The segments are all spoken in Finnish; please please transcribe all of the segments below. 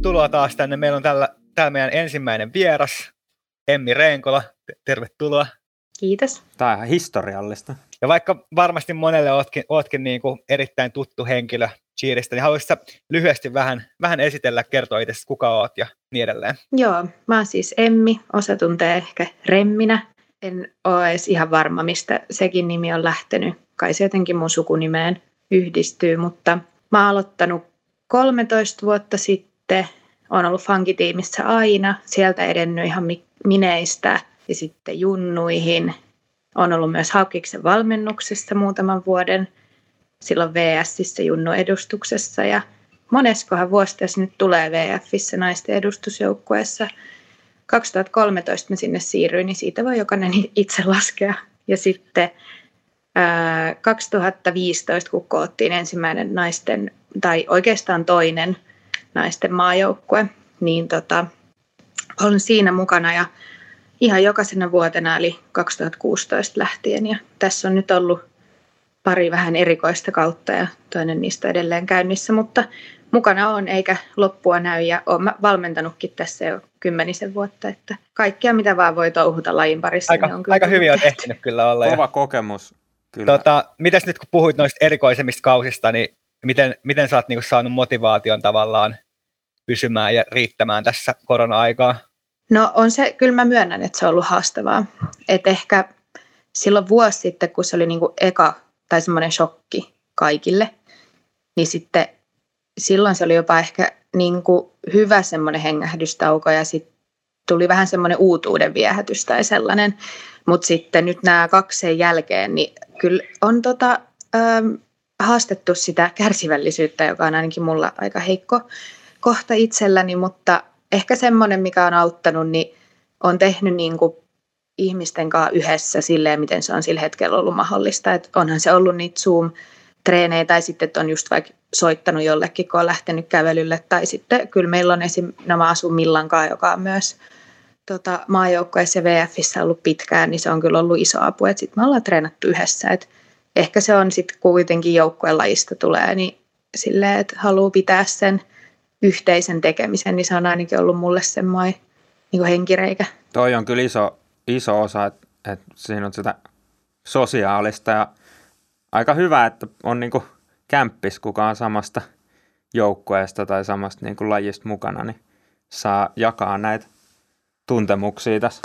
tervetuloa taas tänne. Meillä on tällä, täällä meidän ensimmäinen vieras, Emmi Reenkola. Tervetuloa. Kiitos. Tämä on ihan historiallista. Ja vaikka varmasti monelle ootkin, ootkin niin kuin erittäin tuttu henkilö Cheeristä, niin haluaisitko lyhyesti vähän, vähän esitellä, kertoa itse kuka oot ja niin edelleen? Joo, mä oon siis Emmi, osa tuntee ehkä Remminä. En ole edes ihan varma, mistä sekin nimi on lähtenyt. Kai se jotenkin mun sukunimeen yhdistyy, mutta mä oon aloittanut 13 vuotta sitten. Olen ollut funkitiimissä aina, sieltä edennyt ihan mineistä ja sitten junnuihin. Olen ollut myös Haukiksen valmennuksessa muutaman vuoden, silloin VSissä junnu-edustuksessa ja moneskohan vuosi nyt tulee VFissä naisten edustusjoukkueessa. 2013 mä sinne siirryin, niin siitä voi jokainen itse laskea. Ja sitten ää, 2015, kun koottiin ensimmäinen naisten, tai oikeastaan toinen naisten maajoukkue, niin tota, olen siinä mukana ja ihan jokaisena vuotena, eli 2016 lähtien. Ja tässä on nyt ollut pari vähän erikoista kautta ja toinen niistä edelleen käynnissä, mutta mukana on eikä loppua näy ja olen valmentanutkin tässä jo kymmenisen vuotta, että kaikkia mitä vaan voi touhuta lajin parissa. Aika, niin on kyllä aika hyvin on ehtinyt kyllä olla. Kova ja... kokemus. Kyllä. Tota, mitäs nyt kun puhuit noista erikoisemmista kausista, niin miten, miten sä oot niinku saanut motivaation tavallaan pysymään ja riittämään tässä korona-aikaa? No on se, kyllä mä myönnän, että se on ollut haastavaa. Et ehkä silloin vuosi sitten, kun se oli niinku eka tai semmoinen shokki kaikille, niin sitten silloin se oli jopa ehkä niinku hyvä semmoinen hengähdystauko ja sitten tuli vähän semmoinen uutuuden viehätys tai sellainen. Mutta sitten nyt nämä kaksi jälkeen, niin kyllä on tota, ähm, haastettu sitä kärsivällisyyttä, joka on ainakin mulla aika heikko kohta itselläni, mutta ehkä semmoinen, mikä on auttanut, niin on tehnyt niin kuin ihmisten kanssa yhdessä silleen, miten se on sillä hetkellä ollut mahdollista. Et onhan se ollut niitä Zoom-treenejä tai sitten että on just vaikka soittanut jollekin, kun on lähtenyt kävelylle. Tai sitten kyllä meillä on esim. nämä asu Millankaa, joka on myös tota, maajoukkueessa ja VFissä ollut pitkään, niin se on kyllä ollut iso apu. Sitten me ollaan treenattu yhdessä. Et ehkä se on sitten kuitenkin joukkueen lajista tulee, niin silleen, että haluaa pitää sen – yhteisen tekemisen, niin se on ainakin ollut mulle semmoinen niin henkireikä. Toi on kyllä iso, iso osa, että, että siinä on sitä sosiaalista ja aika hyvä, että on niin kuin kämppis, kuka on samasta joukkueesta tai samasta niin kuin lajista mukana, niin saa jakaa näitä tuntemuksia tässä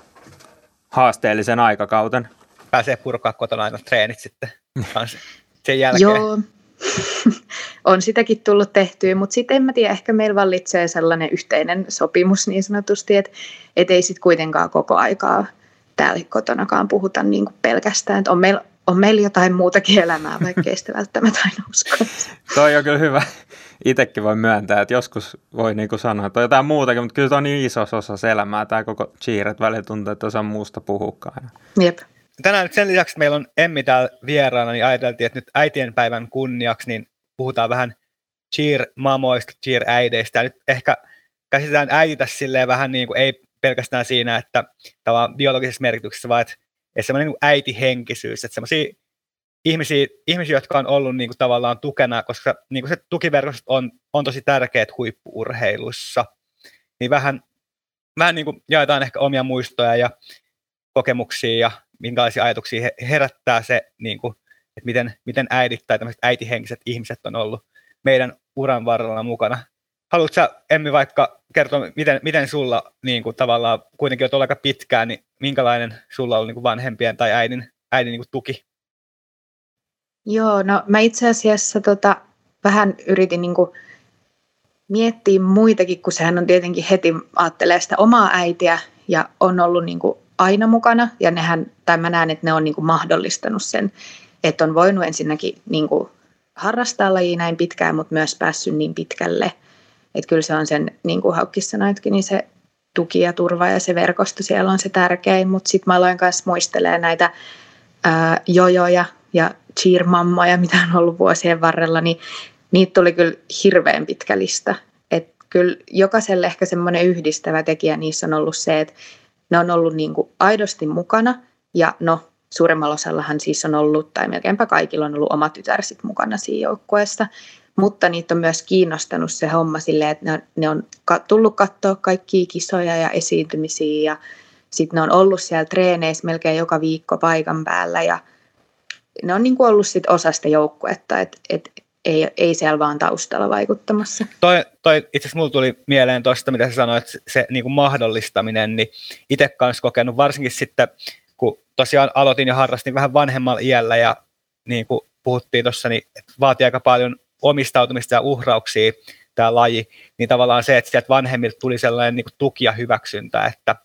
haasteellisen aikakauten. Pääsee purkaa kotona aina treenit sitten sen jälkeen. Joo, on sitäkin tullut tehtyä, mutta sitten en mä tiedä, ehkä meillä vallitsee sellainen yhteinen sopimus niin sanotusti, että et ei sitten kuitenkaan koko aikaa täällä kotonakaan puhuta niin kuin pelkästään, että on meillä on meillä jotain muutakin elämää, vaikka ei sitä välttämättä aina usko. Toi on kyllä hyvä. Itsekin voi myöntää, että joskus voi niin kuin sanoa, että on jotain muutakin, mutta kyllä se on niin iso osa elämää, tämä koko cheer, että välillä tuntuu, että osaa muusta puhukaan. Jep tänään sen lisäksi, että meillä on Emmi täällä vieraana, niin ajateltiin, että nyt äitien päivän kunniaksi, niin puhutaan vähän cheer-mamoista, cheer-äideistä. Nyt ehkä käsitetään äiti silleen vähän niin kuin, ei pelkästään siinä, että tavallaan biologisessa merkityksessä, vaan että, että semmoinen niin äitihenkisyys, että semmoisia ihmisiä, ihmisiä, jotka on ollut niin kuin, tavallaan tukena, koska niin kuin se tukiverkosto on, on tosi tärkeät huippuurheilussa, niin vähän, vähän niin kuin jaetaan ehkä omia muistoja ja kokemuksia ja minkälaisia ajatuksia herättää se, niin kuin, että miten, miten äidit tai tämmöiset äitihenkiset ihmiset on ollut meidän uran varrella mukana. Haluatko sä, Emmi, vaikka kertoa, miten, miten sulla niin kuin, tavallaan kuitenkin olet aika pitkään, niin minkälainen sulla on niin kuin vanhempien tai äidin, äidin niin kuin, tuki? Joo, no mä itse asiassa tota, vähän yritin niin kuin, miettiä muitakin, kun sehän on tietenkin heti ajattelee sitä omaa äitiä ja on ollut niin kuin, aina mukana ja nehän, tai mä näen, että ne on niin kuin mahdollistanut sen, että on voinut ensinnäkin niin kuin harrastaa lajia näin pitkään, mutta myös päässyt niin pitkälle. Että kyllä se on sen, niin kuin Haukki sanoitkin, niin se tuki ja turva ja se verkosto siellä on se tärkein, mutta sitten mä aloin kanssa muistelemaan näitä ää, jojoja ja cheermammoja, mitä on ollut vuosien varrella, niin niitä tuli kyllä hirveän pitkä lista. Et kyllä jokaiselle ehkä semmoinen yhdistävä tekijä niissä on ollut se, että ne on ollut niin kuin aidosti mukana ja no suurimmalla osallahan siis on ollut, tai melkeinpä kaikilla on ollut oma tytär sit mukana siinä joukkueessa. mutta niitä on myös kiinnostanut se homma silleen, että ne, ne on tullut katsoa kaikkia kisoja ja esiintymisiä ja sitten ne on ollut siellä treeneissä melkein joka viikko paikan päällä ja ne on niin kuin ollut sit osa sitä joukkuetta, että et ei, ei siellä vaan taustalla vaikuttamassa. Toi, toi itse asiassa mulla tuli mieleen tuosta, mitä sä sanoit, se, niin kuin mahdollistaminen, niin itse kanssa kokenut, varsinkin sitten, kun tosiaan aloitin ja harrastin vähän vanhemmalla iällä ja niin kuin puhuttiin tuossa, niin vaatii aika paljon omistautumista ja uhrauksia tämä laji, niin tavallaan se, että sieltä vanhemmilta tuli sellainen niin kuin tuki ja hyväksyntä, että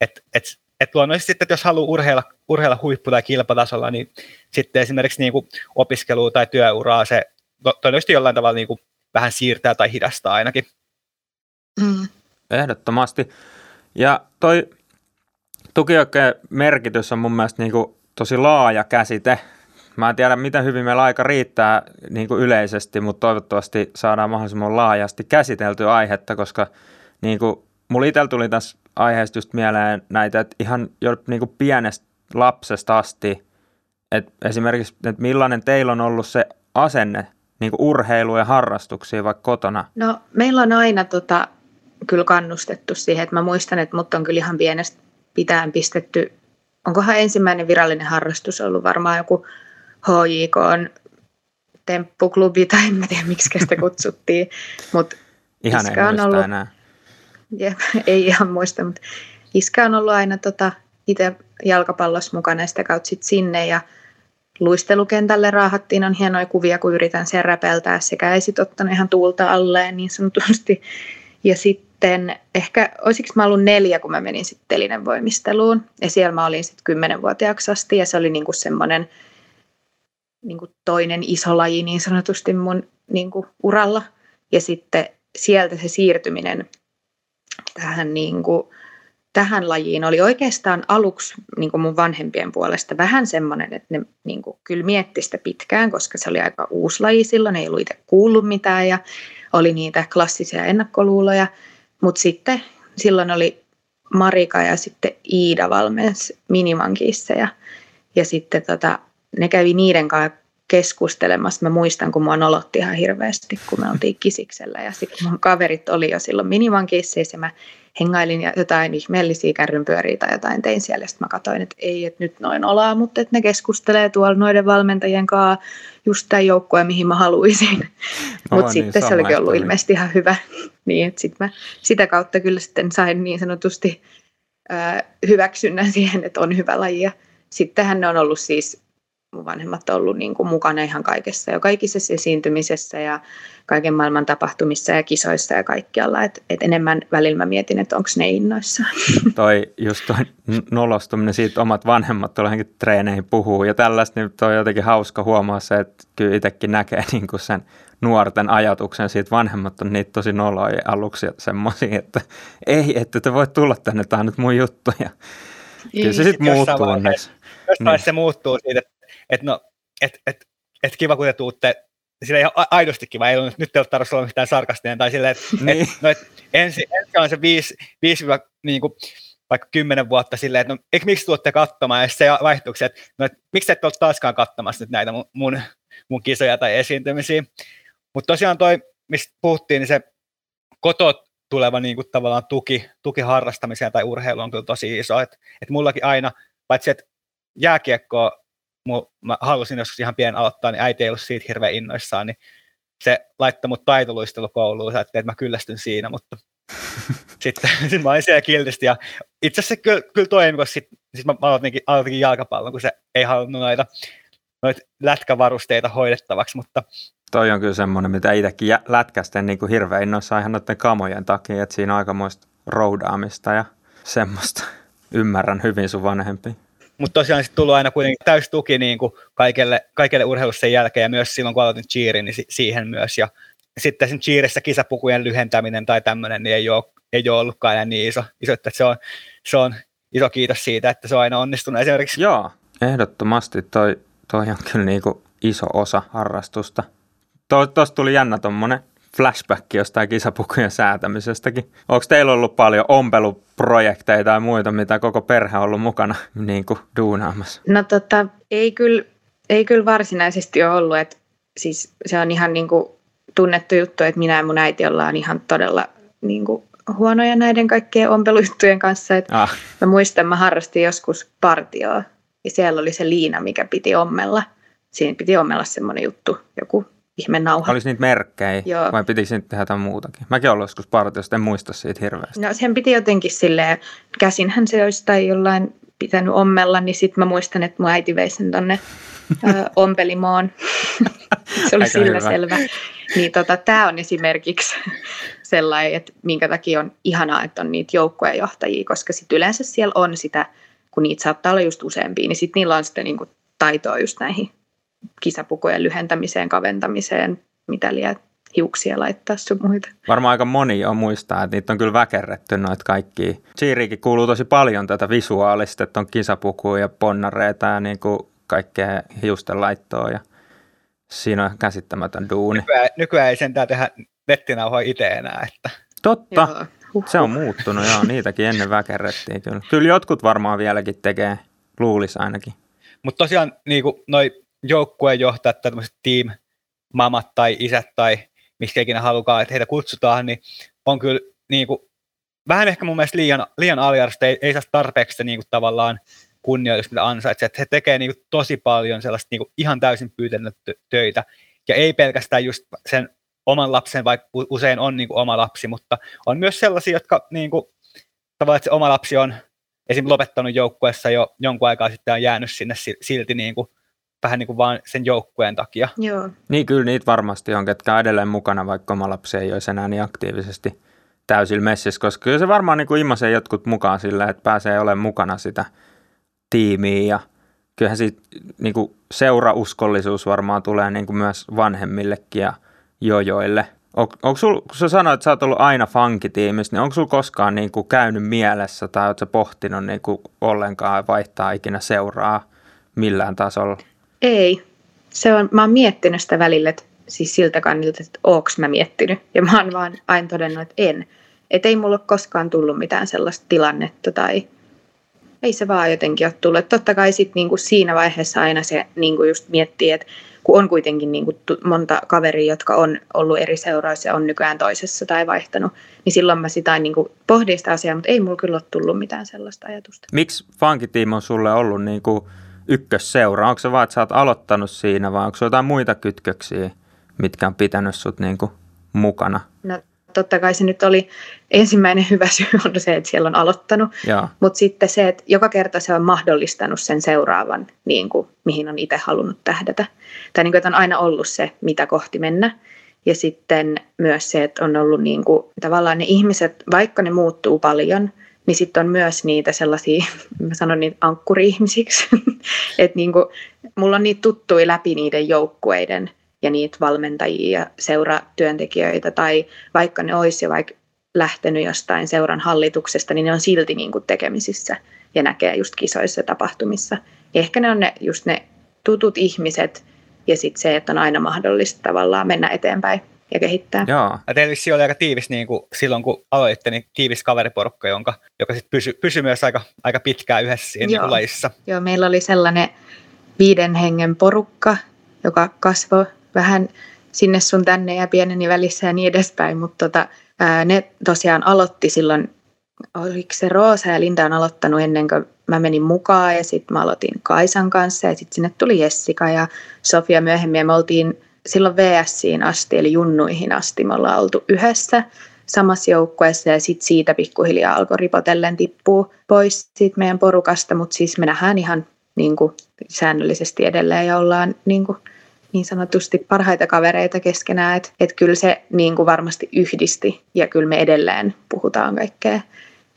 et, et, et luonnollisesti sitten, että jos haluaa urheilla, urheilla huippu- tai kilpatasolla, niin sitten esimerkiksi niin kuin opiskelua tai työuraa se todennäköisesti jollain tavalla niin kuin vähän siirtää tai hidastaa ainakin. Mm. Ehdottomasti. Ja toi tukijoukkojen merkitys on mun mielestä niin kuin tosi laaja käsite. Mä en tiedä, miten hyvin meillä aika riittää niin kuin yleisesti, mutta toivottavasti saadaan mahdollisimman laajasti käsiteltyä aihetta, koska niin kuin, mulla itsellä tuli tässä aiheesta just mieleen näitä, että ihan jo niin kuin pienestä lapsesta asti, että esimerkiksi, että millainen teillä on ollut se asenne niin kuin urheiluun ja harrastuksiin vaikka kotona? No meillä on aina tota, kyllä kannustettu siihen, että mä muistan, että mut on kyllä ihan pienestä pitäen pistetty, onkohan ensimmäinen virallinen harrastus ollut varmaan joku HJK on temppuklubi tai en tiedä miksi sitä kutsuttiin. Mut ihan ei on ollut, enää. Jep, ei ihan muista, mutta iskä on ollut aina tota, itse jalkapallossa mukana ja sitä kautta sit sinne ja luistelukentälle raahattiin on hienoja kuvia, kun yritän sen räpeltää sekä ei sit ottanut ihan tuulta alleen niin sanotusti. Ja sitten ehkä, olisiko mä ollut neljä, kun mä menin sitten telinen voimisteluun. Ja siellä mä olin sitten kymmenenvuotiaaksi asti ja se oli niinku semmoinen niinku toinen iso laji niin sanotusti mun niinku uralla. Ja sitten sieltä se siirtyminen tähän niinku, tähän lajiin oli oikeastaan aluksi niin kuin mun vanhempien puolesta vähän semmoinen, että ne niin kuin, kyllä mietti sitä pitkään, koska se oli aika uusi laji silloin, ei ollut itse kuullut mitään ja oli niitä klassisia ennakkoluuloja. Mutta sitten silloin oli Marika ja sitten Iida valmens Minimankissa ja, ja sitten tota, ne kävi niiden kanssa keskustelemassa. Mä muistan, kun mua nolotti ihan hirveästi, kun me oltiin kisiksellä ja sitten mun kaverit oli jo silloin Minimankissa ja mä hengailin ja jotain ihmeellisiä kärrynpyöriä tai jotain tein siellä. Sitten mä katsoin, että ei, että nyt noin olaa, mutta että ne keskustelee tuolla noiden valmentajien kanssa just tämä joukkue, mihin mä haluaisin. mutta niin, sitten se olikin ollut ilmeisesti ihan hyvä. niin, että sit mä sitä kautta kyllä sitten sain niin sanotusti ää, hyväksynnän siihen, että on hyvä laji. Ja sittenhän ne on ollut siis mun vanhemmat on ollut niin kuin mukana ihan kaikessa jo kaikissa esiintymisessä ja kaiken maailman tapahtumissa ja kisoissa ja kaikkialla. Et, et enemmän välillä mä mietin, että onko ne innoissaan. Toi just toi nolostuminen siitä omat vanhemmat tuolla treeneihin puhuu ja tällaista, niin toi on jotenkin hauska huomaa se, että kyllä itsekin näkee niin kuin sen nuorten ajatuksen siitä, vanhemmat on niitä tosi noloja aluksi semmoisia, että ei, että te voit tulla tänne, tämä on nyt mun juttu. Ja kyllä se sitten muuttuu onneksi. Jostain niin. se muuttuu siitä, että että no, et, et, et kiva kun te tuutte, sillä ihan aidosti kiva, ei ole, nyt ei ole tarvitse olla mitään sarkastinen, tai silleen, että niin. et, no, et ensi, ensi on se 5, 5 niin kuin, vaikka kymmenen vuotta silleen, että no, eikö, miksi tuotte katsomaan, ja se vaihtuuko että no, et, miksi et ole taaskaan katsomassa nyt näitä mun, mun, mun kisoja tai esiintymisiä. Mutta tosiaan toi, mistä puhuttiin, niin se koto tuleva niin kuin, tavallaan tuki, tuki harrastamiseen tai urheiluun on kyllä tosi iso. Että et mullakin aina, paitsi että jääkiekkoa mä halusin joskus ihan pian aloittaa, niin äiti ei ollut siitä hirveän innoissaan, niin se laittoi mut taitoluistelukouluun, että mä kyllästyn siinä, mutta sitten sit mä olin siellä kiltisti ja itse asiassa kyllä, kyllä toimi, koska sitten sit mä aloitinkin, aloitinkin jalkapallon, kun se ei halunnut noita, noita lätkävarusteita hoidettavaksi, mutta Toi on kyllä semmoinen, mitä itsekin lätkästen niin kuin hirveän innoissaan ihan noiden kamojen takia, että siinä on aikamoista roudaamista ja semmoista. Ymmärrän hyvin sun vanhempi. Mutta tosiaan sitten tullut aina kuitenkin täys tuki niin kuin kaikelle, kaikelle urheilussa sen jälkeen ja myös silloin kun aloitin cheerin, niin siihen myös. Ja sitten sen cheerissä kisapukujen lyhentäminen tai tämmöinen niin ei ole, ei ole ollutkaan enää niin iso, iso että se on, se on iso kiitos siitä, että se on aina onnistunut esimerkiksi. Joo, ehdottomasti toi, toi on kyllä niin kuin iso osa harrastusta. Tuosta tuli jännä tuommoinen flashback jostain kisapukujen säätämisestäkin. Onko teillä ollut paljon ompeluprojekteja tai muita, mitä koko perhe on ollut mukana niin kuin duunaamassa? No tota, ei kyllä, ei kyllä varsinaisesti ole ollut. Et siis se on ihan niin kuin tunnettu juttu, että minä ja mun äiti ollaan ihan todella niin kuin, huonoja näiden kaikkien ompelujuttujen kanssa. Että Ah, Mä muistan, mä harrastin joskus partioa ja siellä oli se liina, mikä piti ommella. Siinä piti ommella semmoinen juttu, joku ihme nauha. olisi niitä merkkejä Joo. vai pitikö siitä tehdä jotain muutakin? Mäkin olen joskus partiosta, en muista siitä hirveästi. No sen piti jotenkin silleen, käsinhän se olisi tai jollain pitänyt ommella, niin sitten mä muistan, että mun äiti vei sen tonne ö, ompelimoon. se oli Aika sillä hyvä. selvä. Niin tota, tämä on esimerkiksi sellainen, että minkä takia on ihanaa, että on niitä joukkueenjohtajia, koska sitten yleensä siellä on sitä, kun niitä saattaa olla just useampia, niin sitten niillä on sitä niinku taitoa just näihin kisapukujen lyhentämiseen, kaventamiseen, mitä liian hiuksia laittaa sun muita. Varmaan aika moni jo muistaa, että niitä on kyllä väkerretty noita kaikki. Cheerikin kuuluu tosi paljon tätä visuaalista, että on kisapukuja ja ponnareita ja niin kuin kaikkea hiusten laittoa ja siinä on käsittämätön duuni. Nykyään, nykyään ei sentään tehdä nettinauhoja itse enää. Että. Totta, Joo. Huh. se on muuttunut, joo, niitäkin ennen väkerrettiin kyllä. Kyllä jotkut varmaan vieläkin tekee, luulisi ainakin. Mutta tosiaan niin noi joukkueenjohtajat tai tämmöiset team mamat tai isät tai miksi ikinä halukaan, että heitä kutsutaan, niin on kyllä niin kuin, vähän ehkä mun mielestä liian, liian aliarvoista, ei, ei saa tarpeeksi niin kuin, tavallaan kunnioitusta, mitä ansaitsee. Että he tekee niin kuin, tosi paljon sellaista niin kuin, ihan täysin pyytänyt töitä. Ja ei pelkästään just sen oman lapsen, vaikka usein on niin kuin, oma lapsi, mutta on myös sellaisia, jotka niin kuin, tavallaan, että se oma lapsi on esim. lopettanut joukkueessa jo jonkun aikaa sitten on jäänyt sinne si- silti niin kuin, vähän niin kuin vaan sen joukkueen takia. Joo. Niin kyllä niitä varmasti on, ketkä on edelleen mukana, vaikka oma lapsi ei olisi enää niin aktiivisesti täysillä messissä, koska kyllä se varmaan niin kuin immasee jotkut mukaan sillä, että pääsee olemaan mukana sitä tiimiä ja kyllähän siitä niin kuin seurauskollisuus varmaan tulee niin kuin myös vanhemmillekin ja jojoille. On, onko sul, kun sä sanoit, että sä oot ollut aina funkitiimissä, niin onko sulla koskaan niin kuin käynyt mielessä tai ootko sä pohtinut niin kuin ollenkaan vaihtaa ikinä seuraa millään tasolla? Ei. Se on, mä oon miettinyt sitä välillä, että siis siltä kannalta, että oonks mä miettinyt. Ja mä oon vaan aina todennut, että en. Että ei mulla ole koskaan tullut mitään sellaista tilannetta tai ei se vaan jotenkin ole tullut. Et totta kai sit niinku siinä vaiheessa aina se niinku just miettii, että kun on kuitenkin niinku monta kaveria, jotka on ollut eri seuroissa ja on nykyään toisessa tai vaihtanut, niin silloin mä sitä niinku pohdin sitä asiaa, mutta ei mulla kyllä ole tullut mitään sellaista ajatusta. Miksi funkitiimi on sulle ollut niin kuin ykkösseura? Onko se vaan, että sä oot aloittanut siinä vai onko se jotain muita kytköksiä, mitkä on pitänyt sut niin kuin mukana? No totta kai se nyt oli ensimmäinen hyvä syy on se, että siellä on aloittanut, mutta sitten se, että joka kerta se on mahdollistanut sen seuraavan, niin kuin, mihin on itse halunnut tähdätä. Tai niin kuin, että on aina ollut se, mitä kohti mennä. Ja sitten myös se, että on ollut niin kuin, tavallaan ne ihmiset, vaikka ne muuttuu paljon, niin sitten on myös niitä sellaisia, mä sanon niitä ankkuri-ihmisiksi, että niin kuin, mulla on niitä tuttuja läpi niiden joukkueiden ja niitä valmentajia ja seuratyöntekijöitä, tai vaikka ne olisi jo vaikka lähtenyt jostain seuran hallituksesta, niin ne on silti niin kuin tekemisissä ja näkee just kisoissa tapahtumissa. Ja ehkä ne on ne, just ne tutut ihmiset ja sitten se, että on aina mahdollista tavallaan mennä eteenpäin ja kehittää. joo. Ja teillä vissiin oli aika tiivis niin kuin silloin, kun aloitte, niin tiivis kaveriporukka, jonka, joka sitten pysyi pysy myös aika, aika pitkään yhdessä siinä niin Joo. lajissa. Joo, meillä oli sellainen viiden hengen porukka, joka kasvoi vähän sinne sun tänne ja pieneni välissä ja niin edespäin, mutta tota, ää, ne tosiaan aloitti silloin, oliko se Roosa ja Linda on aloittanut ennen kuin mä menin mukaan ja sitten mä aloitin Kaisan kanssa ja sitten sinne tuli Jessica ja Sofia myöhemmin ja me oltiin silloin VSiin asti eli junnuihin asti me ollaan oltu yhdessä samassa joukkueessa ja sitten siitä pikkuhiljaa alkoi ripotellen tippua pois siitä meidän porukasta, mutta siis me nähdään ihan niin kuin säännöllisesti edelleen ja ollaan niin, kuin, niin sanotusti parhaita kavereita keskenään, että et kyllä se niin kuin varmasti yhdisti ja kyllä me edelleen puhutaan kaikkea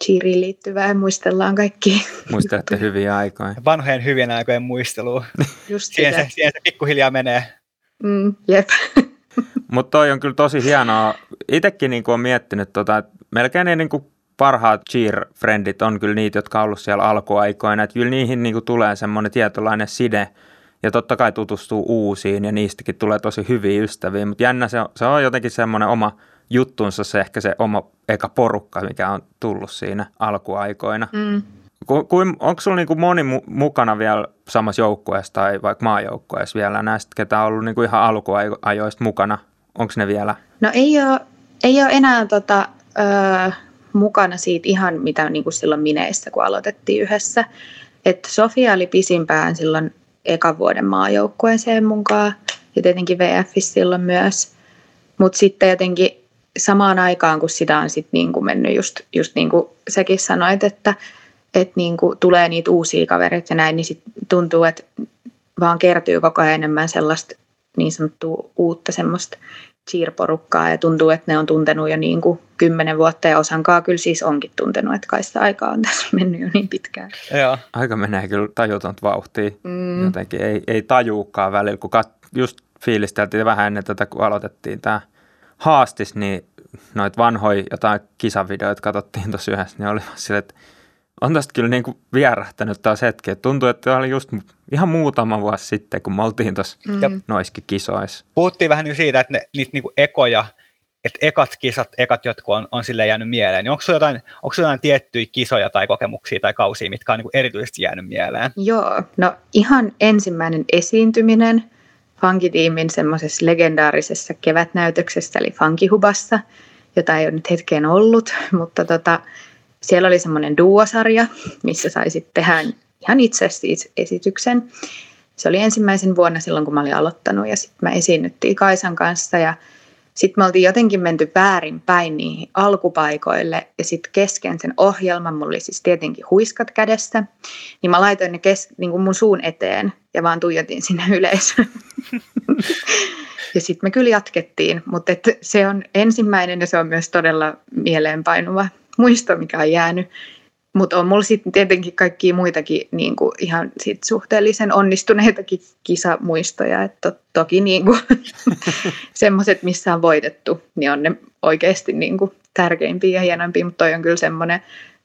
cheeriin liittyvää ja muistellaan kaikki. Muistelette hyviä aikoja. Vanhojen hyvien aikojen muistelua. Just Siihen se, siihen se pikkuhiljaa menee. Mm, jep. Mutta toi on kyllä tosi hienoa. Itekin niin on miettinyt, tota, että melkein ne niin kuin parhaat cheer-frendit on kyllä niitä, jotka on ollut siellä alkuaikoina. Että kyllä niihin niin kuin tulee semmoinen tietynlainen side ja totta kai tutustuu uusiin ja niistäkin tulee tosi hyviä ystäviä. Mutta jännä se on, se on jotenkin semmoinen oma juttunsa se ehkä se oma eka porukka, mikä on tullut siinä alkuaikoina. Mm. Ku, onko sulla niinku moni mu, mukana vielä samassa joukkueessa tai vaikka maajoukkueessa vielä näistä, ketä on ollut niinku ihan alkuajoista mukana? onko ne vielä? No ei ole, ei ole enää tota, ö, mukana siitä ihan mitä niin kuin silloin Mineissä, kun aloitettiin yhdessä. että Sofia oli pisimpään silloin ekan vuoden maajoukkueeseen mukaan ja tietenkin VF silloin myös. Mutta sitten jotenkin samaan aikaan, kun sitä on sit niin kuin mennyt just, just niin kuin säkin sanoit, että, että niin kuin tulee niitä uusia kavereita ja näin, niin sit tuntuu, että vaan kertyy koko ajan enemmän sellaista niin sanottua uutta semmoista cheer-porukkaa ja tuntuu, että ne on tuntenut jo niin kuin kymmenen vuotta ja osankaa kyllä siis onkin tuntenut, että kai sitä aikaa on tässä mennyt jo niin pitkään. Joo. Aika menee kyllä tajutonta vauhtia. Mm. Jotenkin ei, ei tajuukaan välillä, kun kat, just fiilisteltiin vähän ennen tätä, kun aloitettiin tämä haastis, niin noita vanhoja jotain kisavideoita katsottiin tuossa yhdessä, niin oli sille, että on tästä kyllä niin kuin vierähtänyt taas hetki. Että tuntuu, että oli just ihan muutama vuosi sitten, kun me oltiin tuossa mm. noiskin kisoissa. Puhuttiin vähän siitä, että ne, niitä niin kuin ekoja, että ekat kisat, ekat jotkut on, on sille jäänyt mieleen. Niin onko sinulla jotain, onko jotain tiettyjä kisoja tai kokemuksia tai kausia, mitkä on niin kuin erityisesti jäänyt mieleen? Joo, no ihan ensimmäinen esiintyminen Funkitiimin semmoisessa legendaarisessa kevätnäytöksessä, eli Funkihubassa, jota ei ole nyt hetkeen ollut, mutta tota, siellä oli semmoinen duosarja, missä sai sitten tehdä ihan itse siis esityksen. Se oli ensimmäisen vuonna silloin, kun mä olin aloittanut ja sitten mä esiinnyttiin Kaisan kanssa ja sitten me oltiin jotenkin menty väärin päin niihin alkupaikoille ja sitten kesken sen ohjelman, mulla oli siis tietenkin huiskat kädessä, niin mä laitoin ne kes, niin kuin mun suun eteen ja vaan tuijotin sinne yleisöön. ja sitten me kyllä jatkettiin, mutta se on ensimmäinen ja se on myös todella mieleenpainuva muisto, mikä on jäänyt. Mutta on mulla sitten tietenkin kaikkia muitakin niin kuin ihan sit suhteellisen onnistuneitakin kisamuistoja. Et to, toki niin semmoiset, missä on voitettu, niin on ne oikeasti niin kuin tärkeimpiä ja hienoimpia, mutta toi on kyllä semmoinen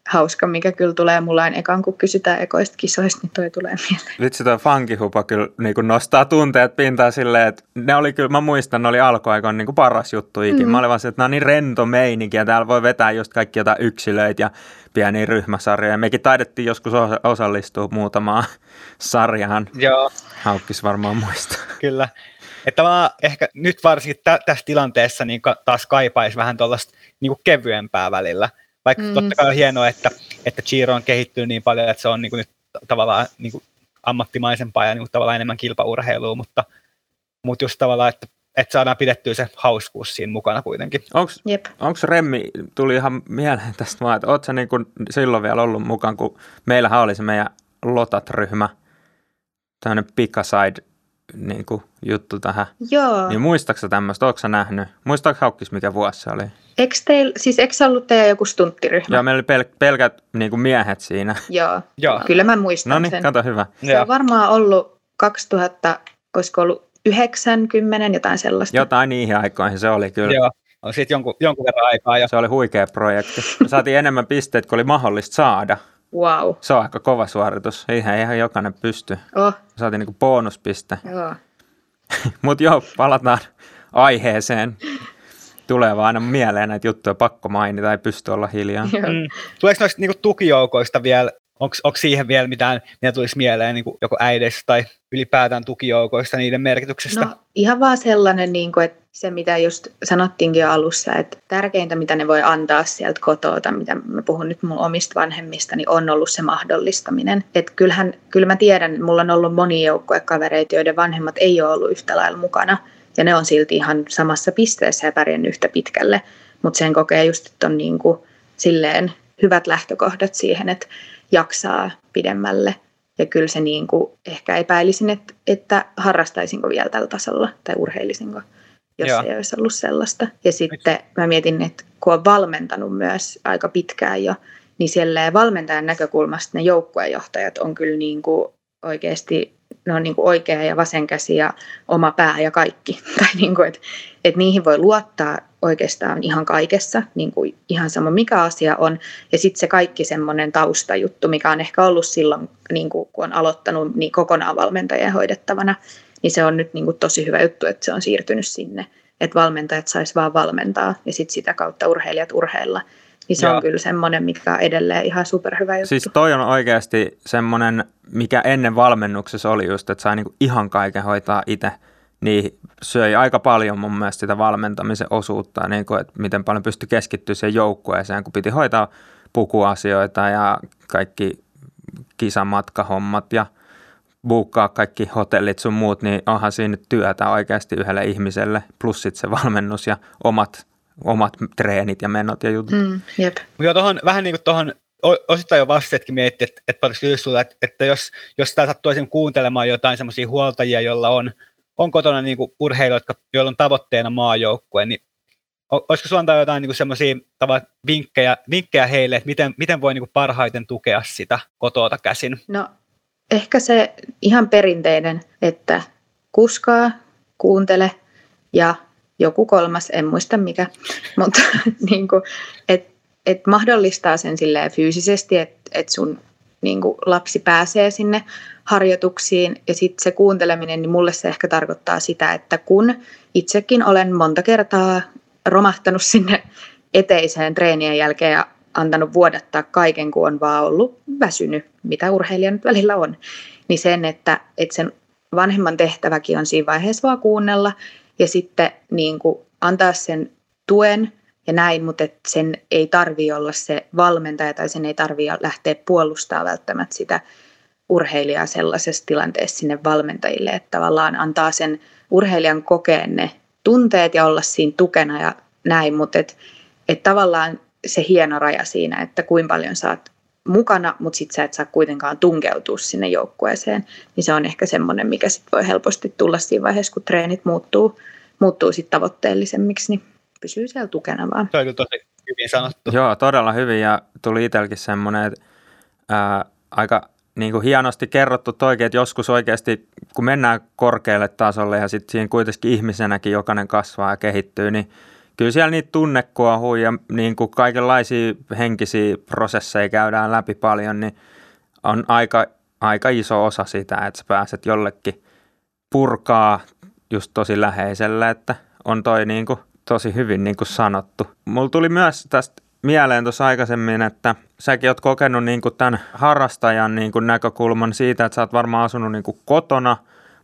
hauska, mikä kyllä tulee mulla aina ekan, kun kysytään ekoista kisoista, niin toi tulee mieleen. Vitsi toi funkihupa kyllä niin kuin nostaa tunteet pintaan silleen, että ne oli kyllä, mä muistan, ne oli alkuaikoin niin kuin paras juttu ikinä. Mm. Mä olin vaan se, että nämä on niin rento meininki ja täällä voi vetää just kaikki jotain yksilöitä ja pieniä ryhmäsarjoja. Mekin taidettiin joskus osallistua muutamaan sarjaan. Joo. Haukkis varmaan muista. Kyllä. Että mä ehkä nyt varsinkin tä- tässä tilanteessa niin taas kaipaisi vähän tuollaista niin kevyempää välillä – vaikka mm. totta kai on hienoa, että, että Giro on kehittynyt niin paljon, että se on niin kuin nyt tavallaan niin kuin ammattimaisempaa ja niin kuin tavallaan enemmän kilpaurheilua, mutta, mutta just tavallaan, että, että saadaan pidettyä se hauskuus siinä mukana kuitenkin. Onko Remmi, tuli ihan mieleen tästä vaan, että ootko niin kuin silloin vielä ollut mukaan, kun meillähän oli se meidän Lotat-ryhmä, tämmöinen Pikaside niin kuin, juttu tähän. Joo. Niin muistaaksä tämmöistä, ootko nähnyt? Muistaaks Haukkis, mikä vuosi se oli? Eikö teil, siis eikö ollut teidän joku stunttiryhmä? Joo, meillä oli pel- pelkät niin kuin miehet siinä. Joo. Joo, kyllä mä muistan no niin, sen. kato hyvä. Se Joo. on varmaan ollut 2000, olisiko ollut 90, jotain sellaista. Jotain niihin aikoihin se oli kyllä. Joo, on sitten jonkun, jonkun verran aikaa. Jo. Se oli huikea projekti. Me saatiin enemmän pisteitä kuin oli mahdollista saada. Wow. Se on aika kova suoritus. Eihän ihan jokainen pysty. Oh. Saatiin niinku bonuspiste. Joo. Mutta joo, palataan aiheeseen. Tulee vaan aina mieleen näitä juttuja, pakko mainita, ei pysty olla hiljaa. Mm. Tuleeko noista niinku tukijoukoista vielä, onko siihen vielä mitään, mitä tulisi mieleen niinku joko äideistä tai ylipäätään tukijoukoista, niiden merkityksestä? No ihan vaan sellainen, niin kuin, että se mitä just sanottiinkin jo alussa, että tärkeintä mitä ne voi antaa sieltä kotoa, mitä mä puhun nyt mun omista vanhemmista, niin on ollut se mahdollistaminen. Että kyllähän, kyllä mä tiedän, mulla on ollut moni joukkuekavereita, joiden vanhemmat ei ole ollut yhtä lailla mukana. Ja ne on silti ihan samassa pisteessä ja pärjännyt yhtä pitkälle. Mutta sen kokee just, että on niin kuin silleen hyvät lähtökohdat siihen, että jaksaa pidemmälle. Ja kyllä se niin kuin, ehkä epäilisin, että, että harrastaisinko vielä tällä tasolla tai urheilisinko, jos Joo. ei olisi ollut sellaista. Ja sitten mä mietin, että kun on valmentanut myös aika pitkään jo, niin siellä valmentajan näkökulmasta ne joukkuejohtajat on kyllä niin kuin oikeasti ne on niin kuin oikea ja vasen käsi ja oma pää ja kaikki. Tai niin kuin, että, että niihin voi luottaa oikeastaan ihan kaikessa, niin kuin ihan sama mikä asia on. Ja sitten se kaikki semmoinen taustajuttu, mikä on ehkä ollut silloin, niin kuin, kun on aloittanut niin kokonaan valmentajien hoidettavana, niin se on nyt niin kuin tosi hyvä juttu, että se on siirtynyt sinne. Että valmentajat sais vaan valmentaa ja sitten sitä kautta urheilijat urheilla. Niin se Joo. on kyllä semmoinen, mikä on edelleen ihan superhyvä juttu. Siis toi on oikeasti semmoinen, mikä ennen valmennuksessa oli just, että sai niinku ihan kaiken hoitaa itse. Niin söi aika paljon mun mielestä sitä valmentamisen osuutta, niin kuin, että miten paljon pystyi keskittyä siihen joukkueeseen, kun piti hoitaa pukuasioita ja kaikki kisamatkahommat ja buukkaa kaikki hotellit sun muut, niin onhan siinä työtä oikeasti yhdelle ihmiselle, plus sitten se valmennus ja omat, omat treenit ja menot ja jutut. Mm, jep. Joo, tohon, vähän niin kuin tuohon osittain jo vastatkin miettii, että, että, että, että, että jos, jos tää sattuu kuuntelemaan jotain semmoisia huoltajia, joilla on, on kotona niin kuin urheilijoita, joilla on tavoitteena maajoukkue, niin olisiko sinulla antaa jotain niin semmoisia vinkkejä, vinkkejä heille, että miten, miten voi niin kuin parhaiten tukea sitä kotoa käsin? No ehkä se ihan perinteinen, että kuskaa, kuuntele ja joku kolmas, en muista mikä, mutta niin kuin, et, et mahdollistaa sen silleen fyysisesti, että et sun niin kuin lapsi pääsee sinne harjoituksiin ja sitten se kuunteleminen, niin mulle se ehkä tarkoittaa sitä, että kun itsekin olen monta kertaa romahtanut sinne eteiseen treenien jälkeen ja antanut vuodattaa kaiken, kun on vaan ollut väsynyt, mitä urheilija nyt välillä on, niin sen, että, että sen vanhemman tehtäväkin on siinä vaiheessa vaan kuunnella ja sitten niin kuin antaa sen tuen ja näin, mutta et sen ei tarvi olla se valmentaja tai sen ei tarvi lähteä puolustaa välttämättä sitä urheilijaa sellaisessa tilanteessa sinne valmentajille, että tavallaan antaa sen urheilijan kokea ne tunteet ja olla siinä tukena ja näin, mutta et, et tavallaan se hieno raja siinä, että kuinka paljon saat mukana, mutta sitten sä et saa kuitenkaan tunkeutua sinne joukkueeseen, niin se on ehkä semmoinen, mikä sit voi helposti tulla siinä vaiheessa, kun treenit muuttuu, muuttuu sit tavoitteellisemmiksi, niin pysyy siellä tukena vaan. Se on tosi hyvin sanottu. Joo, todella hyvin ja tuli itselläkin semmoinen, että ää, aika niin kuin hienosti kerrottu toikin, että joskus oikeasti, kun mennään korkealle tasolle ja sitten siinä kuitenkin ihmisenäkin jokainen kasvaa ja kehittyy, niin kyllä siellä niitä tunnekuohuja ja niin kuin kaikenlaisia henkisiä prosesseja käydään läpi paljon, niin on aika, aika iso osa sitä, että sä pääset jollekin purkaa just tosi läheiselle, että on toi niin kuin tosi hyvin niin kuin sanottu. Mulla tuli myös tästä mieleen tuossa aikaisemmin, että säkin oot kokenut niin kuin tämän harrastajan niin kuin näkökulman siitä, että sä oot varmaan asunut niin kuin kotona,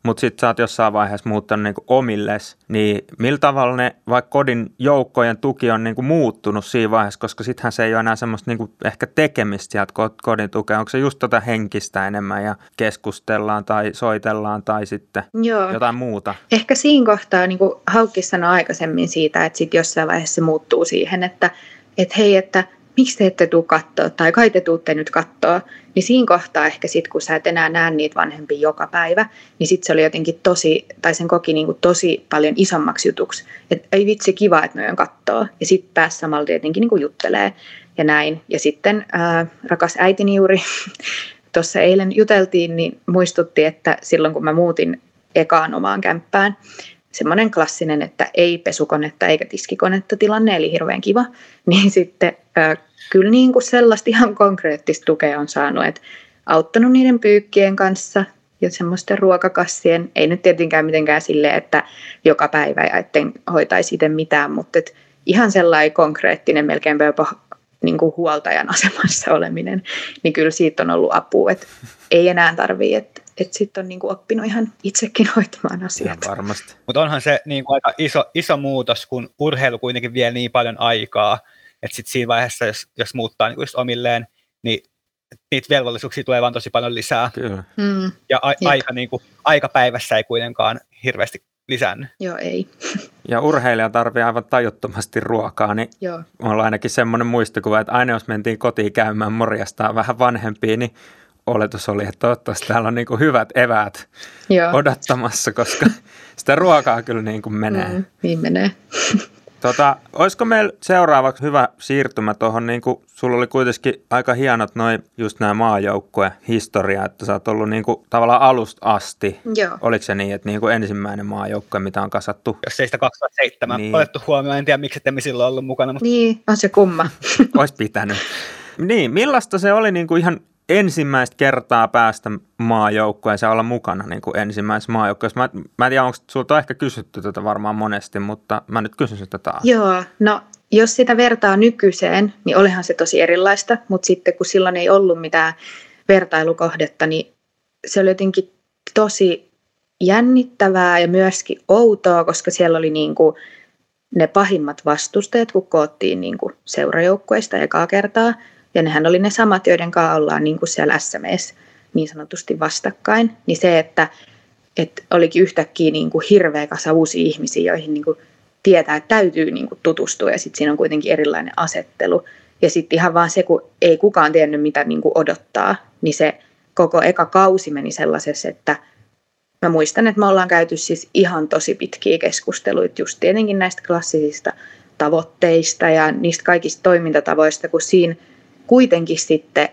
mutta sitten sä oot jossain vaiheessa muuttanut niin omilles, niin millä tavalla ne vaikka kodin joukkojen tuki on niin muuttunut siinä vaiheessa, koska sittenhän se ei ole enää semmoista niin ehkä tekemistä sieltä kodin tukea, onko se just tota henkistä enemmän ja keskustellaan tai soitellaan tai sitten Joo. jotain muuta? Ehkä siinä kohtaa, niin kuin Haukki sanoi aikaisemmin siitä, että sitten jossain vaiheessa se muuttuu siihen, että että hei, että miksi te ette tule katsoa, tai kai te tuutte nyt katsoa, niin siinä kohtaa ehkä sitten, kun sä et enää näe niitä vanhempia joka päivä, niin sitten se oli jotenkin tosi, tai sen koki niin kuin tosi paljon isommaksi jutuksi, että ei vitsi kiva, että noin katsoa, ja sitten pääsi samalla tietenkin niin juttelee ja näin. Ja sitten ää, rakas äitini juuri tuossa eilen juteltiin, niin muistutti, että silloin kun mä muutin ekaan omaan kämppään, semmoinen klassinen, että ei pesukonetta eikä tiskikonetta tilanne, eli hirveän kiva, niin sitten äh, kyllä niin kuin sellaista ihan konkreettista tukea on saanut, että auttanut niiden pyykkien kanssa ja semmoisten ruokakassien, ei nyt tietenkään mitenkään silleen, että joka päivä ja etten hoitaisi itse mitään, mutta et ihan sellainen konkreettinen, melkein jopa niin kuin huoltajan asemassa oleminen, niin kyllä siitä on ollut apua, että ei enää tarvitse, että että sitten on niinku oppinut ihan itsekin hoitamaan asiat. Ja varmasti. Mutta onhan se niinku aika iso, iso muutos, kun urheilu kuitenkin vie niin paljon aikaa, että sitten siinä vaiheessa, jos, jos muuttaa niinku just omilleen, niin niitä velvollisuuksia tulee vaan tosi paljon lisää. Kyllä. Mm, ja a- aika, niinku, aika päivässä ei kuitenkaan hirveästi lisännyt. Joo, ei. Ja urheilija tarvii aivan tajuttomasti ruokaa, niin Joo. on ainakin semmoinen muistikuva, että aina jos mentiin kotiin käymään morjastaa vähän vanhempia, niin oletus oli, että toivottavasti täällä on niin kuin hyvät eväät Joo. odottamassa, koska sitä ruokaa kyllä niin kuin menee. Mm, niin menee. Tota, olisiko meillä seuraavaksi hyvä siirtymä tuohon, niin kuin sulla oli kuitenkin aika hienot noin just nämä maajoukkue historia, että sä oot ollut niin kuin, tavallaan alusta asti. Joo. Oliko se niin, että niin kuin ensimmäinen maajoukkue, mitä on kasattu? Jos ei sitä 2007 niin. otettu huomioon, en tiedä miksi ette silloin ollut mukana. Mutta... Niin, on se kumma. Olisi pitänyt. Niin, millaista se oli niin kuin ihan ensimmäistä kertaa päästä maajoukkueeseen olla mukana niin kuin ensimmäisessä maajoukkueessa. Mä, mä en tiedä, onko sulta ehkä kysytty tätä varmaan monesti, mutta mä nyt kysyn sitä taas. Joo, no jos sitä vertaa nykyiseen, niin olihan se tosi erilaista, mutta sitten kun silloin ei ollut mitään vertailukohdetta, niin se oli jotenkin tosi jännittävää ja myöskin outoa, koska siellä oli niin kuin ne pahimmat vastustajat, kun koottiin niin kuin seurajoukkueista ekaa kertaa. Ja nehän oli ne samat, joiden kanssa ollaan niin kuin siellä SMS niin sanotusti vastakkain. Niin se, että, että olikin yhtäkkiä niin kuin hirveä kasa uusia ihmisiä, joihin niin kuin tietää, että täytyy niin kuin tutustua ja sitten siinä on kuitenkin erilainen asettelu. Ja sitten ihan vaan se, kun ei kukaan tiennyt mitä niin kuin odottaa, niin se koko eka kausi meni sellaisessa, että mä muistan, että me ollaan käyty siis ihan tosi pitkiä keskusteluita just tietenkin näistä klassisista tavoitteista ja niistä kaikista toimintatavoista, kun siinä kuitenkin sitten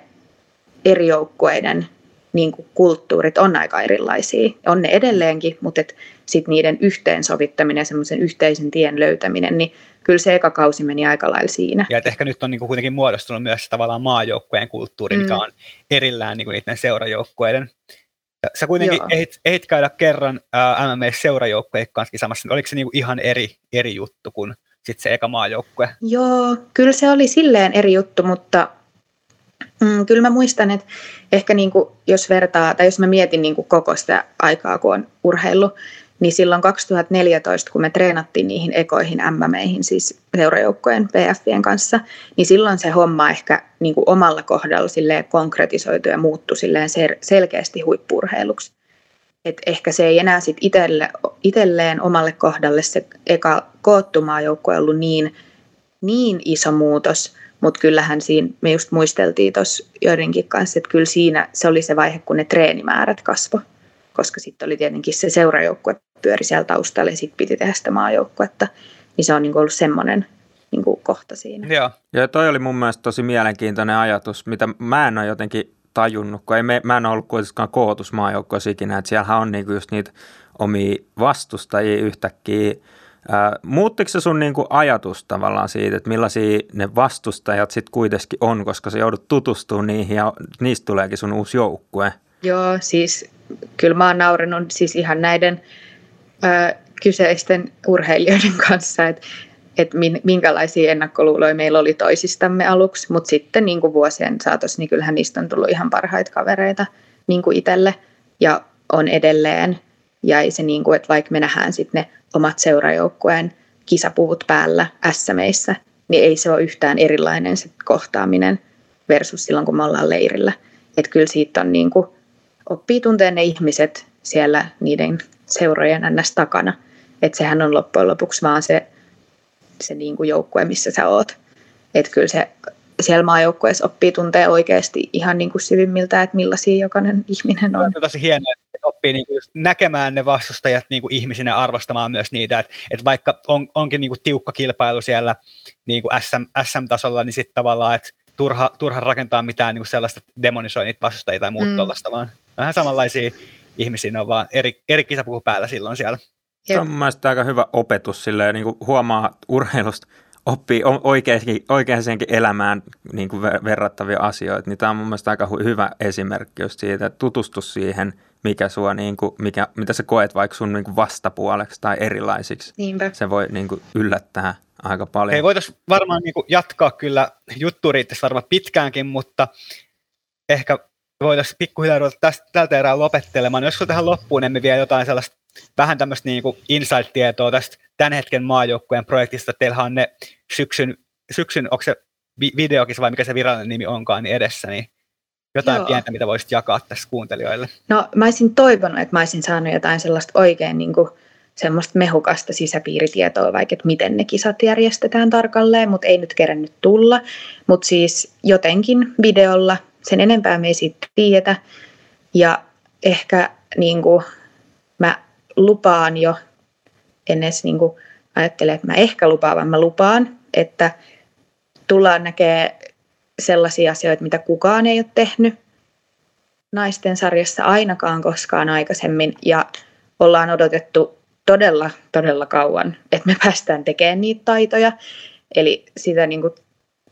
eri joukkueiden niin kuin kulttuurit on aika erilaisia. On ne edelleenkin, mutta sitten niiden yhteensovittaminen, semmoisen yhteisen tien löytäminen, niin kyllä se eka kausi meni aika lailla siinä. Ja ehkä nyt on niin kuin kuitenkin muodostunut myös tavallaan maajoukkueen kulttuuri, mm. mikä on erillään niin kuin niiden seurajoukkueiden. Sä kuitenkin ehdit, ehdit käydä kerran äh, MMA-seurajoukkueen kanssa samassa. Oliko se niin kuin ihan eri, eri juttu kuin sitten se eka maajoukkue? Joo, kyllä se oli silleen eri juttu, mutta Mm, kyllä mä muistan, että ehkä niin kuin, jos vertaa, tai jos mä mietin niin kuin koko sitä aikaa, kun on urheilu, niin silloin 2014, kun me treenattiin niihin ekoihin MMEihin, siis seurajoukkojen PFien kanssa, niin silloin se homma ehkä niin kuin omalla kohdalla silleen konkretisoitu ja muuttui silleen selkeästi huippurheiluksi. Et ehkä se ei enää sit itelle, itselleen omalle kohdalle se eka koottumaa joukkue ollut niin, niin iso muutos, mutta kyllähän siinä, me just muisteltiin tuossa joidenkin kanssa, että kyllä siinä se oli se vaihe, kun ne treenimäärät kasvoi. Koska sitten oli tietenkin se seurajoukkue pyöri siellä taustalla ja sitten piti tehdä sitä maajoukkuetta. Niin se on niin ollut semmoinen niin kohta siinä. Joo. Ja toi oli mun mielestä tosi mielenkiintoinen ajatus, mitä mä en ole jotenkin tajunnut, kun ei me, mä en ole ollut kuitenkaan kootusmaajoukkoissa ikinä, että siellähän on niinku just niitä omia vastustajia yhtäkkiä, muuttiko se sun niinku ajatus tavallaan siitä, että millaisia ne vastustajat sitten kuitenkin on, koska sä joudut tutustumaan niihin ja niistä tuleekin sun uusi joukkue? Joo, siis kyllä mä oon nauranut siis ihan näiden ö, kyseisten urheilijoiden kanssa, että et minkälaisia ennakkoluuloja meillä oli toisistamme aluksi, mutta sitten niin kuin vuosien saatossa, niin kyllähän niistä on tullut ihan parhaita kavereita niin kuin itselle ja on edelleen. Ja ei se niin kuin, että vaikka me nähdään sitten ne omat seurajoukkueen kisapuvut päällä SMEissä, niin ei se ole yhtään erilainen se kohtaaminen versus silloin, kun me ollaan leirillä. Että kyllä siitä on niin kuin, oppii tunteen ne ihmiset siellä niiden seurojen ns. takana. Että sehän on loppujen lopuksi vaan se, se niin kuin joukkue, missä sä oot. Että kyllä se siellä maajoukkueessa oppii tuntee oikeasti ihan niin kuin syvimmiltä, että millaisia jokainen ihminen on. Tosi hienoa, oppii niin kuin näkemään ne vastustajat niin kuin ihmisinä arvostamaan myös niitä, että, että vaikka on, onkin niin kuin tiukka kilpailu siellä niin kuin SM, SM-tasolla, niin sitten tavallaan, että turha, turha rakentaa mitään niin kuin sellaista demonisoi niitä vastustajia tai muuta mm. tuollaista, vaan vähän samanlaisia ihmisiä, ne on vaan eri, eri kisapuku päällä silloin siellä. Se on mielestäni aika hyvä opetus silleen, niin kuin huomaa urheilusta oppii oikeaankin elämään niin kuin verrattavia asioita, niin tämä on mun mielestä aika hyvä esimerkki just siitä, että tutustu siihen, mikä sua, niin kuin, mikä, mitä sä koet vaikka sun niin kuin vastapuoleksi tai erilaisiksi. Niinpä. Se voi niin kuin, yllättää aika paljon. Hei, voitaisiin varmaan niin kuin, jatkaa kyllä, juttu riittäisi varmaan pitkäänkin, mutta ehkä voitaisiin pikkuhiljaa ruveta tästä, tältä erää lopettelemaan. Jos tähän loppuun emme vielä jotain sellaista vähän tämmöistä niin insight-tietoa tästä tämän hetken maajoukkueen projektista. Teillähän on ne syksyn, syksyn onko se videokisa vai mikä se virallinen nimi onkaan, niin edessä, niin jotain Joo. pientä, mitä voisit jakaa tässä kuuntelijoille. No mä olisin toivonut, että mä olisin saanut jotain sellaista oikein niin kuin, semmoista mehukasta sisäpiiritietoa, vaikka että miten ne kisat järjestetään tarkalleen, mutta ei nyt kerännyt tulla. Mutta siis jotenkin videolla, sen enempää me ei siitä tiedetä. Ja ehkä niin kuin, mä lupaan jo, en edes niin kuin ajattele, että mä ehkä lupaan, vaan mä lupaan, että tullaan näkee sellaisia asioita, mitä kukaan ei ole tehnyt naisten sarjassa ainakaan koskaan aikaisemmin. Ja ollaan odotettu todella, todella kauan, että me päästään tekemään niitä taitoja. Eli sitä niin kuin,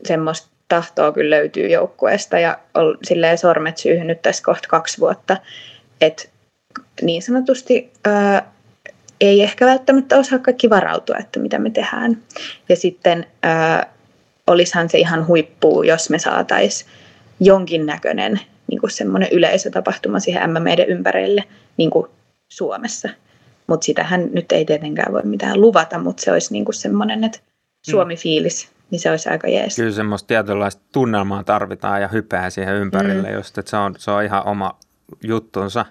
semmoista tahtoa kyllä löytyy joukkueesta ja on silleen sormet syyhyn nyt tässä kohta kaksi vuotta. Että niin sanotusti ää, ei ehkä välttämättä osaa kaikki varautua, että mitä me tehdään. Ja sitten ää, olisihan se ihan huippu, jos me saataisiin jonkinnäköinen niin kuin semmoinen yleisötapahtuma siihen MMEiden ympärille niin kuin Suomessa. Mutta sitähän nyt ei tietenkään voi mitään luvata, mutta se olisi niinku semmoinen, että Suomi-fiilis, niin se olisi aika jees. Kyllä semmoista tietynlaista tunnelmaa tarvitaan ja hypeä siihen ympärille mm. just, että se on, se on ihan oma juttunsa.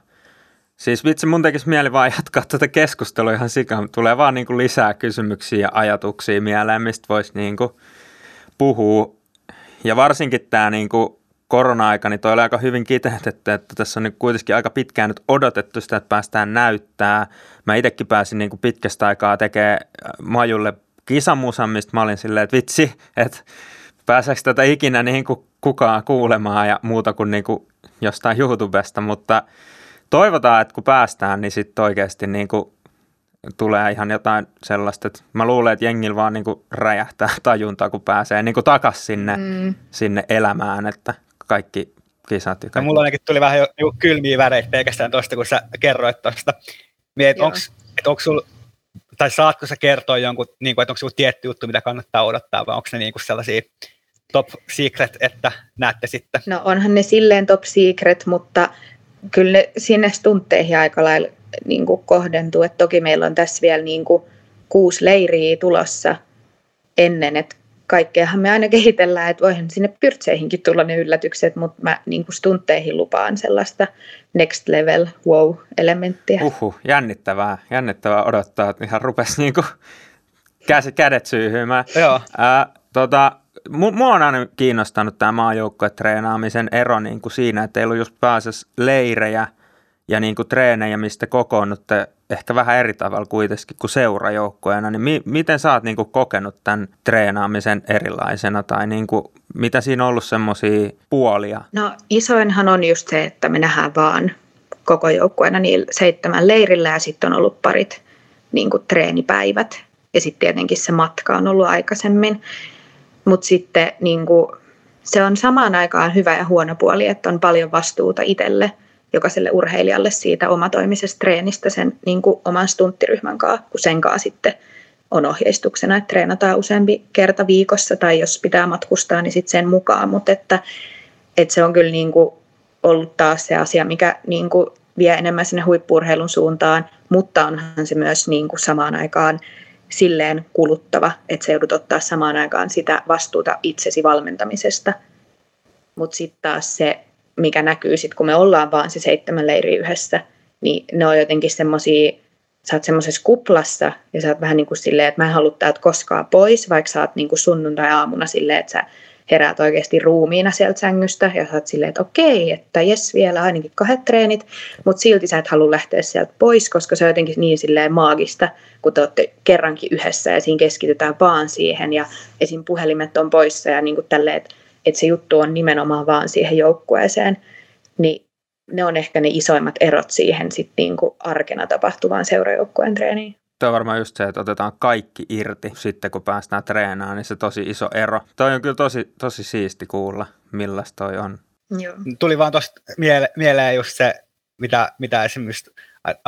Siis vitsi, mun tekisi mieli vaan jatkaa tätä keskustelua ihan sikaan. Tulee vaan niin kuin lisää kysymyksiä ja ajatuksia mieleen, mistä voisi niin kuin puhua. Ja varsinkin tämä niin kuin korona-aika, niin toi oli aika hyvin kiteytetty, että tässä on niin kuitenkin aika pitkään nyt odotettu sitä, että päästään näyttää. Mä itsekin pääsin niin kuin pitkästä aikaa tekemään Majulle kisamusan, mistä mä olin silleen, että vitsi, että pääseekö tätä ikinä niin kuin kukaan kuulemaan ja muuta kuin, niin kuin jostain YouTubesta, mutta toivotaan, että kun päästään, niin sitten oikeasti niin kuin tulee ihan jotain sellaista, että mä luulen, että jengillä vaan niin kuin räjähtää tajuntaa, kun pääsee niin kuin takas sinne, mm. sinne elämään, että kaikki kisat ja kaikki. No, mulla ainakin tuli vähän jo niin kylmiä väreitä pelkästään tuosta, kun sä kerroit tuosta. Mietit, onko onko sulla tai saatko sä kertoa jonkun, niin kuin, että onko joku tietty juttu, mitä kannattaa odottaa, vai onko ne niin kuin sellaisia top secret, että näette sitten? No onhan ne silleen top secret, mutta kyllä ne sinne stuntteihin aika lailla niin kuin kohdentuu. Et toki meillä on tässä vielä niin kuin kuusi leiriä tulossa ennen, että kaikkeahan me aina kehitellään, että voihan sinne pyrtseihinkin tulla ne yllätykset, mutta mä niin kuin stuntteihin lupaan sellaista next level wow-elementtiä. Uhu, jännittävää, jännittävää odottaa, että ihan rupesi niin kuin käsi, kädet syyhymään. Joo. Ää, tota, mua on aina kiinnostanut tämä maajoukkojen treenaamisen ero niin kuin siinä, että teillä on just pääsessä leirejä ja niin kuin treenejä, mistä kokoonnutte ehkä vähän eri tavalla kuitenkin kuin seurajoukkoina, niin mi- miten sä oot niin kuin kokenut tämän treenaamisen erilaisena tai niin kuin, mitä siinä on ollut semmoisia puolia? No isoinhan on just se, että me nähdään vaan koko joukkueena niillä seitsemän leirillä ja sitten on ollut parit niin kuin treenipäivät ja sitten tietenkin se matka on ollut aikaisemmin. Mutta sitten niin kuin, se on samaan aikaan hyvä ja huono puoli, että on paljon vastuuta itselle – jokaiselle urheilijalle siitä omatoimisesta treenistä sen niin kuin oman stunttiryhmän kanssa, kun sen kanssa sitten on ohjeistuksena, että treenataan useampi kerta viikossa tai jos pitää matkustaa, niin sitten sen mukaan, mutta että, että se on kyllä niin kuin ollut taas se asia, mikä niin kuin vie enemmän sinne huippurheilun suuntaan, mutta onhan se myös niin kuin samaan aikaan silleen kuluttava, että se joudut ottaa samaan aikaan sitä vastuuta itsesi valmentamisesta. Mutta sitten taas se mikä näkyy sitten, kun me ollaan vaan se seitsemän leiri yhdessä, niin ne on jotenkin semmoisia, sä oot semmoisessa kuplassa ja sä oot vähän niin kuin silleen, että mä en halua täältä koskaan pois, vaikka sä oot niin kuin sunnuntai-aamuna silleen, että sä heräät oikeasti ruumiina sieltä sängystä ja sä oot silleen, että okei, että jes vielä ainakin kahdet treenit, mutta silti sä et halua lähteä sieltä pois, koska se on jotenkin niin silleen maagista, kun te olette kerrankin yhdessä ja siinä keskitytään vaan siihen ja esim. puhelimet on poissa ja niin kuin tälleen, että että se juttu on nimenomaan vaan siihen joukkueeseen, niin ne on ehkä ne isoimmat erot siihen sit niinku arkena tapahtuvaan seurajoukkueen treeniin. Tuo on varmaan just se, että otetaan kaikki irti sitten, kun päästään treenaamaan, niin se tosi iso ero. Toi on kyllä tosi, tosi siisti kuulla, millaista toi on. Joo. Tuli vaan tuosta miele- mieleen just se, mitä, mitä esimerkiksi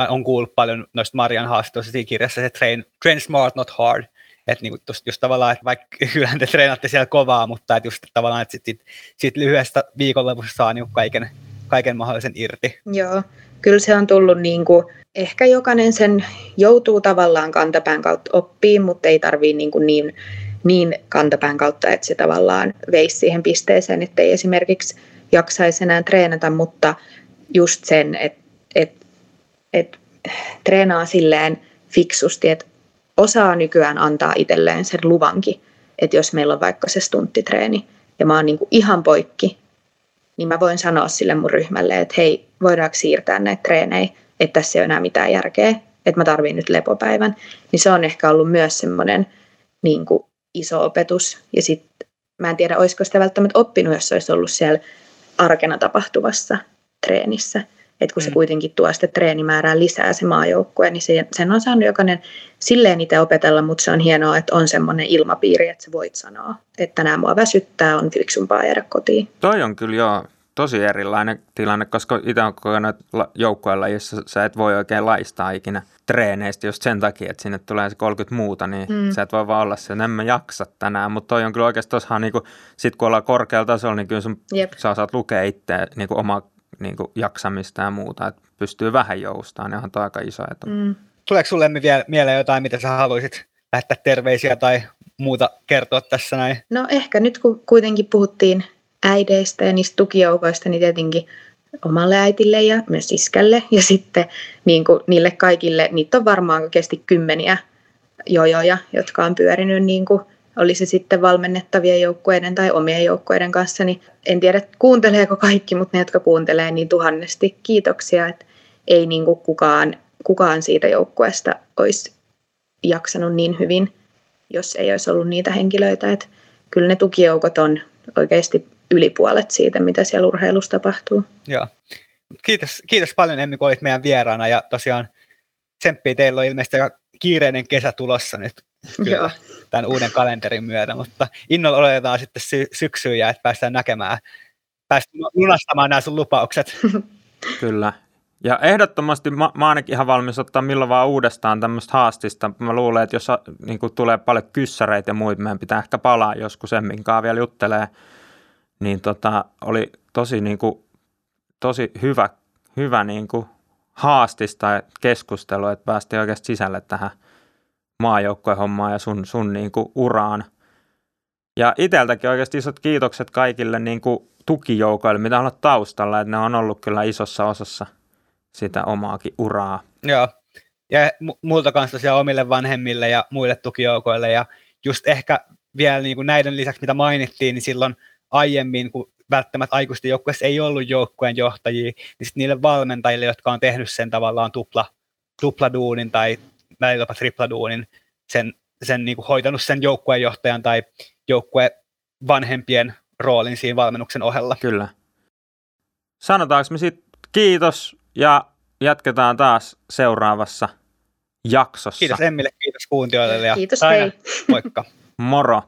on kuullut paljon noista Marian haastatteluista siinä kirjassa, se train, train smart, not hard. Että niinku just, just tavallaan, että vaikka kyllä te treenatte siellä kovaa, mutta että just tavallaan, että sitten sit, sit lyhyestä viikonlopussa saa niinku kaiken, kaiken mahdollisen irti. Joo, kyllä se on tullut niin kuin, ehkä jokainen sen joutuu tavallaan kantapään kautta oppiin, mutta ei tarvii niin, niin, niin kantapään kautta, että se tavallaan veisi siihen pisteeseen, että ei esimerkiksi jaksaisi enää treenata, mutta just sen, että et, et, treenaa silleen fiksusti, että osaa nykyään antaa itselleen sen luvankin, että jos meillä on vaikka se stunttitreeni ja mä oon niin kuin ihan poikki, niin mä voin sanoa sille mun ryhmälle, että hei, voidaanko siirtää näitä treenejä, että tässä ei ole enää mitään järkeä, että mä tarviin nyt lepopäivän. Niin se on ehkä ollut myös semmoinen niin kuin iso opetus. Ja sitten mä en tiedä, olisiko sitä välttämättä oppinut, jos olisi ollut siellä arkena tapahtuvassa treenissä. Että kun se mm. kuitenkin tuo sitä treenimäärää lisää se maajoukkue, niin se, sen on saanut jokainen silleen itse opetella, mutta se on hienoa, että on semmoinen ilmapiiri, että sä voit sanoa, että tänään mua väsyttää, on fiksumpaa jäädä kotiin. Toi on kyllä joo tosi erilainen tilanne, koska itse on kokenut joukkueella, jossa sä et voi oikein laistaa ikinä treeneistä just sen takia, että sinne tulee se 30 muuta, niin mm. sä et voi vaan olla se, että en mä jaksa tänään, mutta toi on kyllä oikeasti tossahan, niin sit kun ollaan korkealla tasolla, niin kyllä sun, sä saat lukea itse niin omaa niin kuin jaksamista ja muuta, että pystyy vähän joustamaan, niin on aika iso etu. Mm. Tuleeko sulle vielä mieleen jotain, mitä sä haluaisit lähettää terveisiä tai muuta kertoa tässä näin? No ehkä nyt kun kuitenkin puhuttiin äideistä ja niistä tukijoukoista, niin tietenkin omalle äitille ja myös iskälle. Ja sitten niin kuin niille kaikille, niitä on varmaan oikeasti kymmeniä jojoja, jotka on pyörinyt niin kuin oli se sitten valmennettavien joukkueiden tai omien joukkueiden kanssa, niin en tiedä kuunteleeko kaikki, mutta ne, jotka kuuntelee, niin tuhannesti kiitoksia, että ei niin kuin kukaan, kukaan siitä joukkueesta olisi jaksanut niin hyvin, jos ei olisi ollut niitä henkilöitä, että kyllä ne tukijoukot on oikeasti yli puolet siitä, mitä siellä urheilussa tapahtuu. Joo. Kiitos, kiitos paljon Emmi, kun olit meidän vieraana ja tosiaan tsemppiä teillä on ilmeisesti kiireinen kesä tulossa nyt Joo. tämän uuden kalenterin myötä, mutta innolla odotetaan sitten sy- syksyä, että päästään näkemään, päästään lunastamaan nämä sun lupaukset. Kyllä. Ja ehdottomasti mä, mä ainakin ihan valmis ottaa milloin vaan uudestaan tämmöistä haastista. Mä luulen, että jos niin tulee paljon kyssäreitä ja muita, meidän pitää ehkä palaa joskus Emminkaan vielä juttelee. Niin tota, oli tosi, niin kuin, tosi hyvä, hyvä niin kuin haastista keskustelu, että päästiin oikeasti sisälle tähän – maajoukkuehommaan ja sun, sun niin kuin uraan. Ja itseltäkin oikeasti isot kiitokset kaikille niin kuin tukijoukoille, mitä on taustalla, että ne on ollut kyllä isossa osassa sitä omaakin uraa. Joo, ja multa kanssa tosiaan omille vanhemmille ja muille tukijoukoille, ja just ehkä vielä niin kuin näiden lisäksi, mitä mainittiin, niin silloin aiemmin, kun välttämättä aikuisten joukkueessa ei ollut joukkueen johtajia, niin sitten niille valmentajille, jotka on tehnyt sen tavallaan tupla, tupladuunin tai välillä jopa tripladuunin, sen, sen niin kuin hoitanut sen joukkueenjohtajan tai joukkue vanhempien roolin siinä valmennuksen ohella. Kyllä. Sanotaanko me sitten kiitos ja jatketaan taas seuraavassa jaksossa. Kiitos Emmille, kiitos kuuntelijoille ja kiitos, hei. Moikka. Moro.